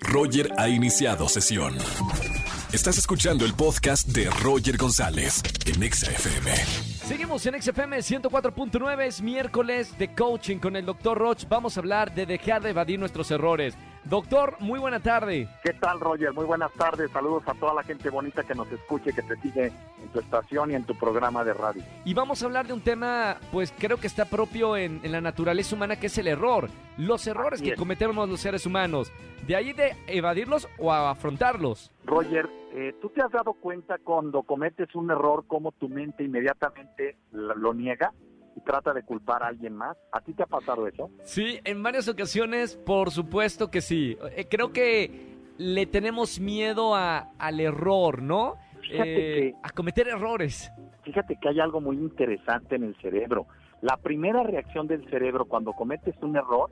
Roger ha iniciado sesión. Estás escuchando el podcast de Roger González en Exa FM. Seguimos en XFM 104.9, es miércoles de coaching con el doctor Roch. Vamos a hablar de dejar de evadir nuestros errores. Doctor, muy buena tarde. ¿Qué tal, Roger? Muy buenas tardes. Saludos a toda la gente bonita que nos escuche, que te sigue en tu estación y en tu programa de radio. Y vamos a hablar de un tema, pues creo que está propio en, en la naturaleza humana, que es el error. Los errores Así que es. cometemos los seres humanos. De ahí de evadirlos o a afrontarlos. Roger, eh, ¿tú te has dado cuenta cuando cometes un error cómo tu mente inmediatamente lo niega y trata de culpar a alguien más? ¿A ti te ha pasado eso? Sí, en varias ocasiones, por supuesto que sí. Eh, creo que le tenemos miedo a- al error, ¿no? Fíjate Eh, que- A cometer errores. Fíjate que hay algo muy interesante en el cerebro. La primera reacción del cerebro cuando cometes un error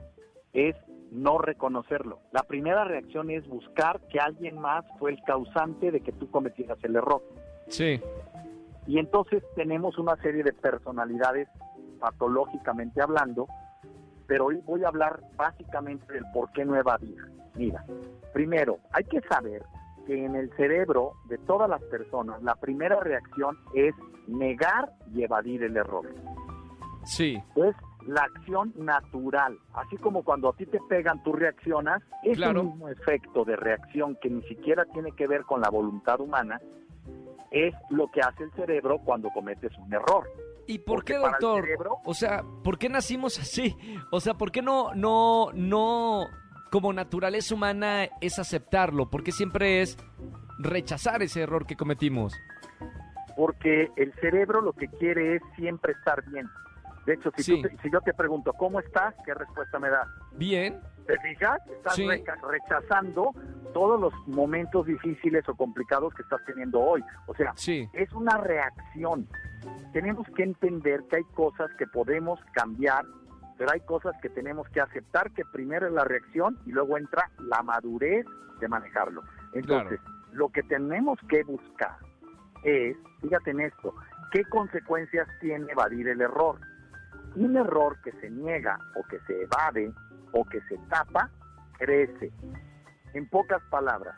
es no reconocerlo. La primera reacción es buscar que alguien más fue el causante de que tú cometieras el error. Sí. Y entonces tenemos una serie de personalidades patológicamente hablando, pero hoy voy a hablar básicamente del por qué no evadir. Mira, primero, hay que saber que en el cerebro de todas las personas la primera reacción es negar y evadir el error. Sí. Es la acción natural. Así como cuando a ti te pegan, tú reaccionas, es Claro. el mismo efecto de reacción que ni siquiera tiene que ver con la voluntad humana, es lo que hace el cerebro cuando cometes un error. ¿Y por Porque qué, doctor? cerebro- O sea, ¿por qué nacimos así? O sea, ¿por qué no, no, no, como naturaleza humana es aceptarlo? ¿Por qué siempre es rechazar ese error que cometimos? Porque el cerebro lo que quiere es siempre estar bien. De hecho, si, Sí. tú te- si yo te pregunto, ¿cómo estás? ¿Qué respuesta me das? Bien, ¿Te fijas? Estás Sí. rechazando todos los momentos difíciles o complicados que estás teniendo hoy. O sea, sí, es una reacción. Tenemos que entender que hay cosas que podemos cambiar, pero hay cosas que tenemos que aceptar que primero es la reacción y luego entra la madurez de manejarlo. Entonces, lo que tenemos que buscar es, fíjate en esto, ¿qué consecuencias tiene evadir el error? Un error que se niega o que se evade o que se tapa, crece. En pocas palabras,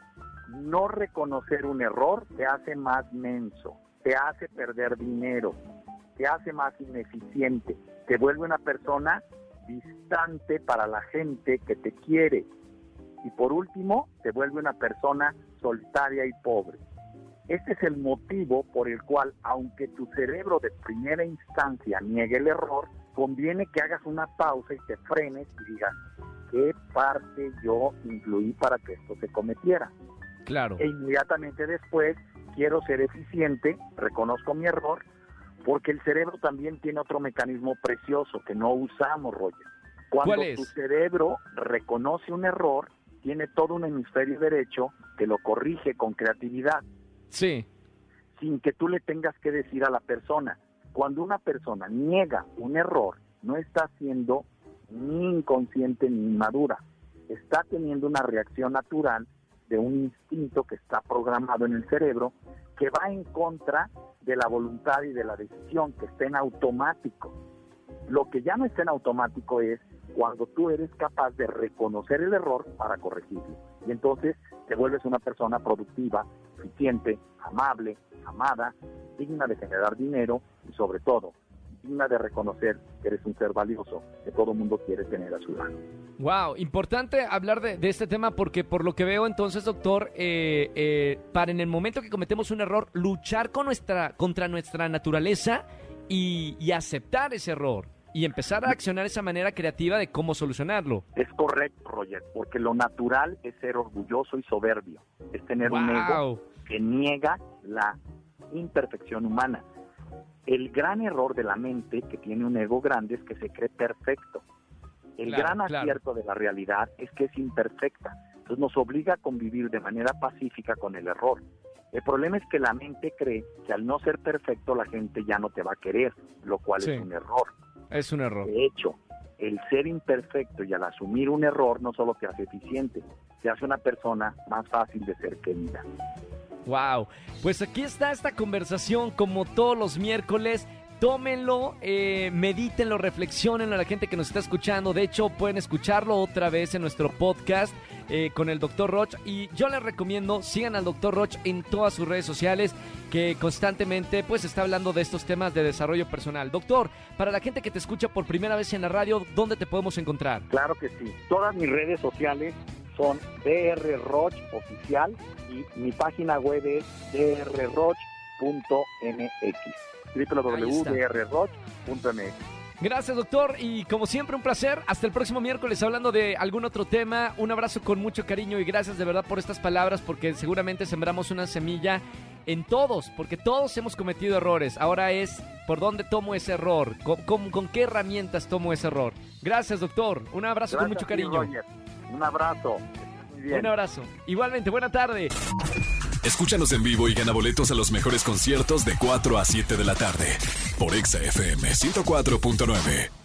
no reconocer un error te hace más menso, te hace perder dinero, te hace más ineficiente, te vuelve una persona distante para la gente que te quiere. Y por último, te vuelve una persona solitaria y pobre. Este es el motivo por el cual, aunque tu cerebro de primera instancia niegue el error, conviene que hagas una pausa y te frenes y digas, ¿qué parte yo incluí para que esto se cometiera? claro. e inmediatamente después quiero ser eficiente, reconozco mi error, porque el cerebro también tiene otro mecanismo precioso que no usamos, Roger. Cuando ¿Cuál es? tu cerebro reconoce un error, tiene todo un hemisferio derecho que lo corrige con creatividad, Sí, sin que tú le tengas que decir a la persona. Cuando una persona niega un error, no está siendo ni inconsciente ni inmadura, está teniendo una reacción natural de un instinto que está programado en el cerebro que va en contra de la voluntad y de la decisión, que está en automático. Lo que ya no está en automático es cuando tú eres capaz de reconocer el error para corregirlo. Y entonces te vuelves una persona productiva, eficiente, amable, amada, digna de generar dinero y sobre todo digna de reconocer que eres un ser valioso que todo mundo quiere tener a su lado. Wow, importante hablar de, de este tema porque por lo que veo entonces, doctor, eh, eh, para en el momento que cometemos un error, luchar con nuestra, contra nuestra naturaleza y, y aceptar ese error y empezar a accionar esa manera creativa de cómo solucionarlo. Es correcto, Roger, porque lo natural es ser orgulloso y soberbio, es tener un ego que niega la imperfección humana. El gran error de la mente que tiene un ego grande es que se cree perfecto. El Claro, gran claro. acierto de la realidad es que es imperfecta. Entonces nos obliga a convivir de manera pacífica con el error. El problema es que la mente cree que al no ser perfecto la gente ya no te va a querer, lo cual Sí. es un error. es un error. De hecho, el ser imperfecto y al asumir un error no solo te hace eficiente, te hace una persona más fácil de ser querida. Wow. Pues aquí está esta conversación como todos los miércoles. Tómenlo, eh, medítenlo, reflexionenlo a la gente que nos está escuchando. De hecho, pueden escucharlo otra vez en nuestro podcast eh, con el Dr. Roch. Y yo les recomiendo, sigan al Dr. Roch en todas sus redes sociales, que constantemente pues está hablando de estos temas de desarrollo personal. Doctor, para la gente que te escucha por primera vez en la radio, ¿dónde te podemos encontrar? Claro que sí. Todas mis redes sociales son DR Roch Oficial y mi página web es drroch.mx www.drroch.mx Gracias, doctor. Y como siempre, un placer. Hasta el próximo miércoles hablando de algún otro tema. Un abrazo con mucho cariño y gracias de verdad por estas palabras porque seguramente sembramos una semilla en todos, porque todos hemos cometido errores. Ahora es por dónde tomo ese error, con, con, qué herramientas tomo ese error. Gracias, doctor. Un abrazo con mucho cariño. Un abrazo. Un abrazo. Igualmente, buena tarde. Escúchanos en vivo y gana boletos a los mejores conciertos de 4 a 7 de la tarde por Exa FM 104.9.